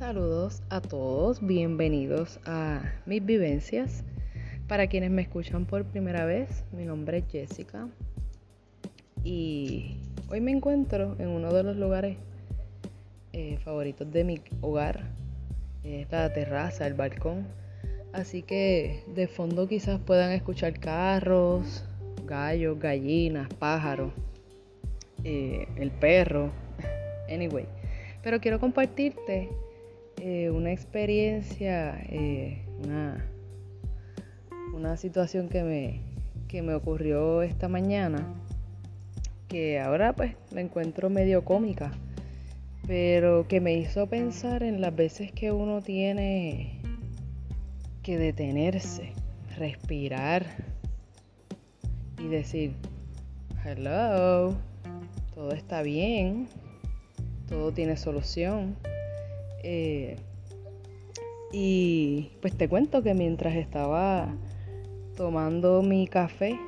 Saludos a todos, bienvenidos a mis vivencias. Para quienes me escuchan por primera vez, mi nombre es Jessica y hoy me encuentro en uno de los lugares eh, favoritos de mi hogar, es la terraza, el balcón. Así que de fondo quizás puedan escuchar carros, gallos, gallinas, pájaros, eh, el perro, anyway. Pero quiero compartirte eh, una experiencia, eh, una, una situación que me, que me ocurrió esta mañana, que ahora pues la encuentro medio cómica, pero que me hizo pensar en las veces que uno tiene que detenerse, respirar y decir, hello, todo está bien, todo tiene solución. Eh, y pues te cuento que mientras estaba tomando mi café,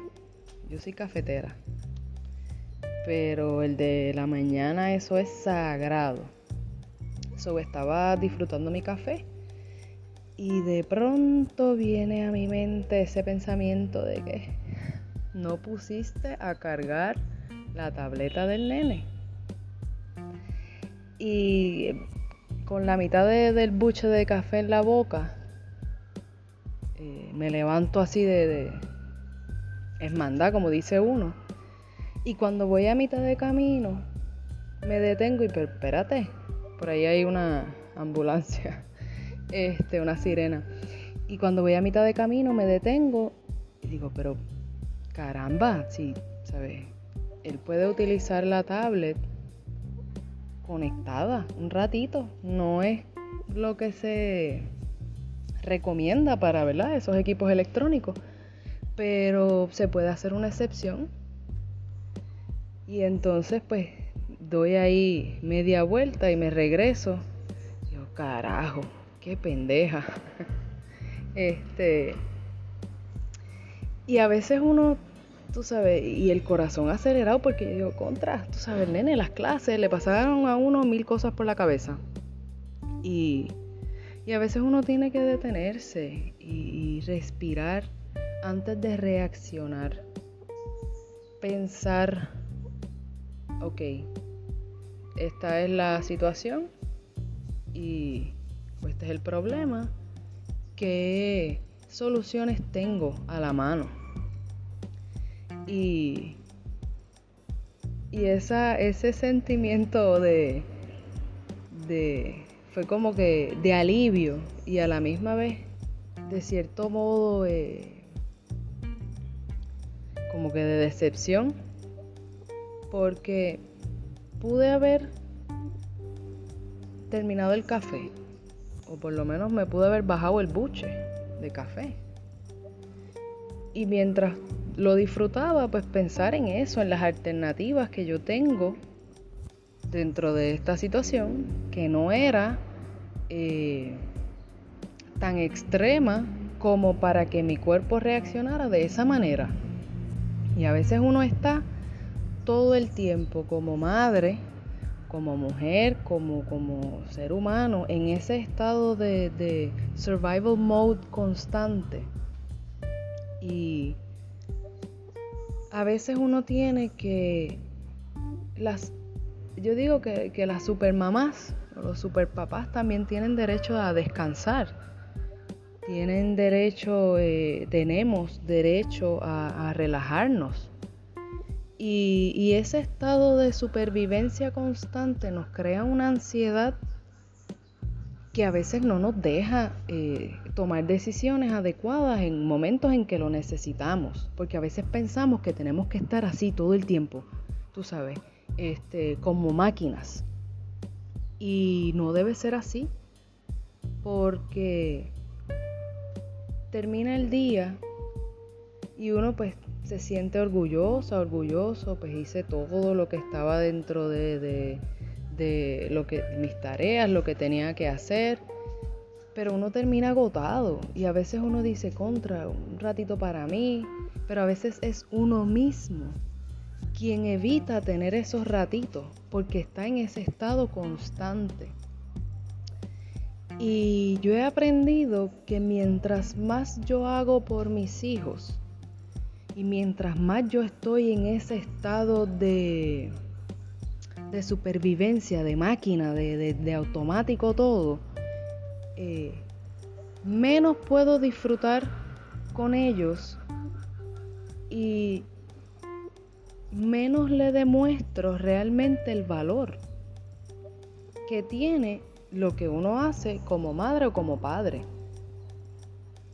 yo soy cafetera, pero el de la mañana eso es sagrado. So, estaba disfrutando mi café y de pronto viene a mi mente ese pensamiento de que no pusiste a cargar la tableta del nene. Y con la mitad del buche de café en la boca, eh, me levanto así de, de esmandá, como dice uno. Y cuando voy a mitad de camino, me detengo y pero espérate, por ahí hay una ambulancia, este, una sirena. Y cuando voy a mitad de camino me detengo y digo, pero caramba, sí, ¿sabes? Él puede utilizar la tablet conectada un ratito. No es lo que se recomienda para ¿verdad? esos equipos electrónicos, pero se puede hacer una excepción. Y entonces pues doy ahí media vuelta y me regreso. Yo, carajo, qué pendeja. Este. Y a veces uno tú sabes, y el corazón acelerado porque yo contra, tú sabes, nene, las clases le pasaron a uno mil cosas por la cabeza. Y, y a veces uno tiene que detenerse y, y respirar antes de reaccionar. Pensar, ok, esta es la situación y este es el problema. ¿Qué soluciones tengo a la mano? Y, y esa, ese sentimiento de, de, fue como que de alivio y a la misma vez, de cierto modo, eh, como que de decepción, porque pude haber terminado el café, o por lo menos me pude haber bajado el buche de café. Y mientras lo disfrutaba, pues pensar en eso, en las alternativas que yo tengo dentro de esta situación, que no era eh, tan extrema como para que mi cuerpo reaccionara de esa manera. Y a veces uno está todo el tiempo como madre, como mujer, como, como ser humano, en ese estado de, de survival mode constante. Y a veces uno tiene que las yo digo que, que las supermamás o los superpapás también tienen derecho a descansar. Tienen derecho eh, tenemos derecho a, relajarnos. Y, y, ese estado de supervivencia constante nos crea una ansiedad que a veces no nos deja eh, tomar decisiones adecuadas en momentos en que lo necesitamos, porque a veces pensamos que tenemos que estar así todo el tiempo, tú sabes, este, como máquinas. Y no debe ser así, porque termina el día y uno pues se siente orgullosa, orgulloso, pues hice todo lo que estaba dentro de de lo que mis tareas, lo que tenía que hacer, pero uno termina agotado y a veces uno dice contra un ratito para mí, pero a veces es uno mismo quien evita tener esos ratitos porque está en ese estado constante. Y yo he aprendido que mientras más yo hago por mis hijos y mientras más yo estoy en ese estado de, de supervivencia, de máquina, de, automático todo, eh, menos puedo disfrutar con ellos y menos le demuestro realmente el valor que tiene lo que uno hace como madre o como padre.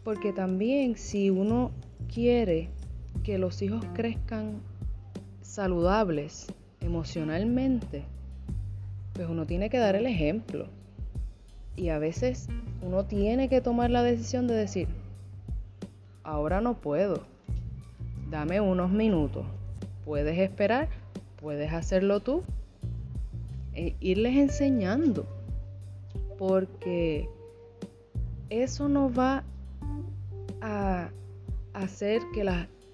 Porque también si uno quiere que los hijos crezcan saludables emocionalmente, pues uno tiene que dar el ejemplo. Y a veces uno tiene que tomar la decisión de decir, ahora no puedo, dame unos minutos, puedes esperar, puedes hacerlo tú, e irles enseñando porque eso no va a hacer que,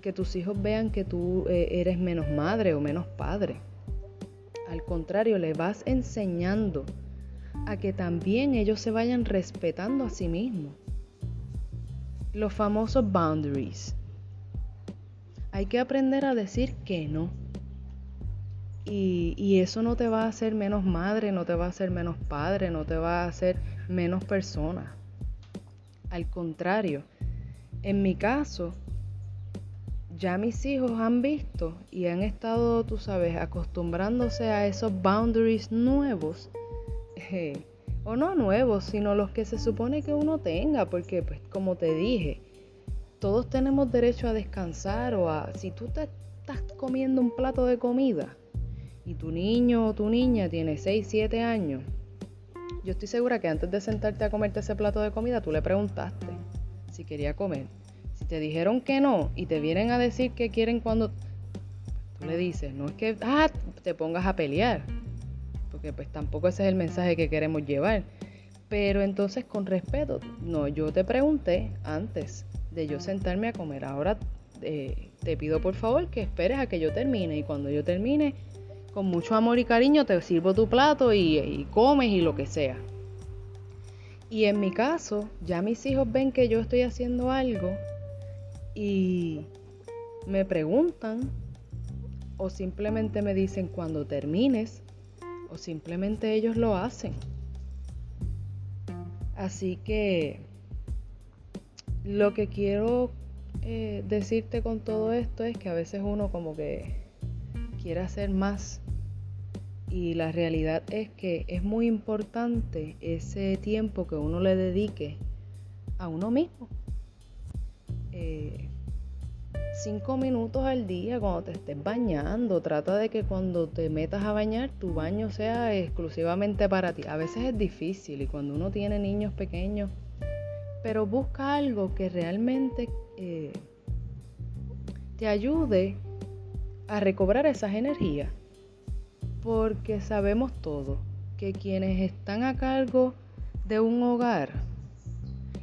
que tus hijos vean que tú eh, eres menos madre o menos padre. Al contrario, le vas enseñando a que también ellos se vayan respetando a sí mismos. Los famosos boundaries. Hay que aprender a decir que no. Y, eso no te va a hacer menos madre, no te va a hacer menos padre, no te va a hacer menos persona. Al contrario, en mi caso, ya mis hijos han visto y han estado, tú sabes, acostumbrándose a esos boundaries nuevos. Eh, o no nuevos, sino los que se supone que uno tenga, porque pues como te dije, todos tenemos derecho a descansar o a, si tú te estás comiendo un plato de comida, y tu niño o tu niña tiene 6, 7 años, yo estoy segura que antes de sentarte a comerte ese plato de comida, tú le preguntaste si quería comer. Te dijeron que no y te vienen a decir que quieren cuando tú le dices, no es que ah, te pongas a pelear, porque pues tampoco ese es el mensaje que queremos llevar. Pero entonces con respeto, no, yo te pregunté antes de yo sentarme a comer. Ahora eh, te pido por favor que esperes a que yo termine y cuando yo termine con mucho amor y cariño te sirvo tu plato y, comes y lo que sea. Y en mi caso, ya mis hijos ven que yo estoy haciendo algo y me preguntan o simplemente me dicen cuando termines o simplemente ellos lo hacen. Así que lo que quiero eh, decirte con todo esto es que a veces uno como que quiere hacer más y la realidad es que es muy importante ese tiempo que uno le dedique a uno mismo. Eh, cinco minutos al día cuando te estés bañando. Trata de que cuando te metas a bañar tu baño sea exclusivamente para ti. A veces es difícil y cuando uno tiene niños pequeños, pero busca algo que realmente eh, te ayude a recobrar esas energías porque sabemos todo que quienes están a cargo de un hogar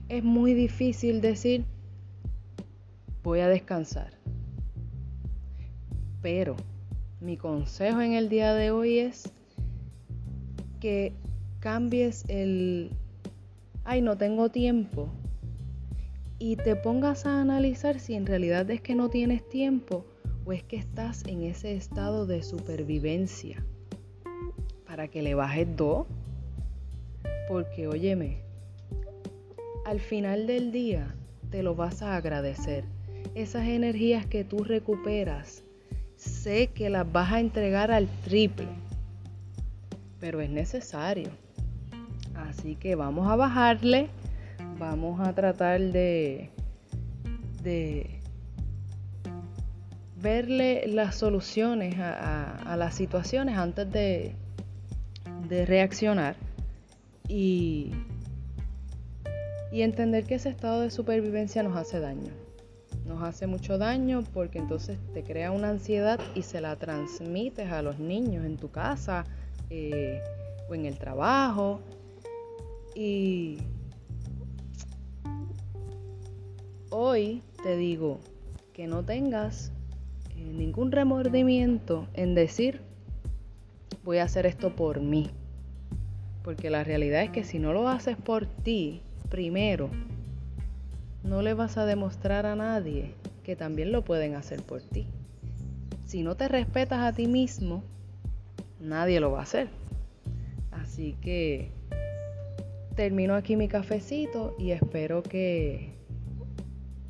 es muy difícil decir voy a descansar. Pero mi consejo en el día de hoy es que cambies el ay no tengo tiempo y te pongas a analizar si en realidad es que no tienes tiempo o es que estás en ese estado de supervivencia para que le bajes dos. Porque óyeme, al final del día te lo vas a agradecer. Esas energías que tú recuperas, sé que las vas a entregar al triple, pero es necesario. Así que vamos a bajarle, vamos a tratar de, de verle las soluciones a las situaciones antes de, de reaccionar y, y entender que ese estado de supervivencia nos hace daño. Nos hace mucho daño porque entonces te crea una ansiedad y se la transmites a los niños en tu casa eh, o en el trabajo. Y hoy te digo que no tengas eh, ningún remordimiento en decir voy a hacer esto por mí Porque la realidad es que si no lo haces por ti, primero, no le vas a demostrar a nadie que también lo pueden hacer por ti. Si no te respetas a ti mismo, nadie lo va a hacer. Así que termino aquí mi cafecito y espero que,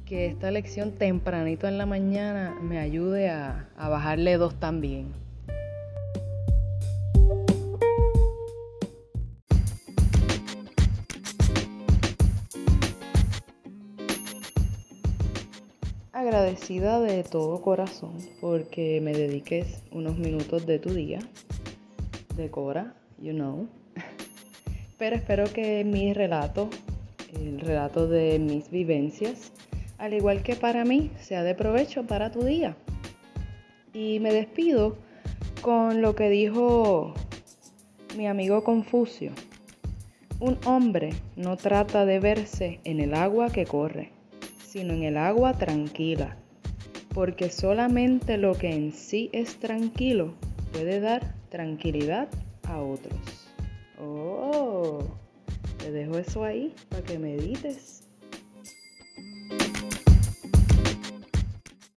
que esta lección tempranito en la mañana me ayude a, a bajarle dos también. Agradecida de todo corazón porque me dediques unos minutos de tu día, de Cora, you know. Pero espero que mi relato, el relato de mis vivencias, al igual que para mí, sea de provecho para tu día. Y me despido con lo que dijo mi amigo Confucio. Un hombre no trata de verse en el agua que corre sino en el agua tranquila, porque solamente lo que en sí es tranquilo puede dar tranquilidad a otros. Oh, te dejo eso ahí para que medites.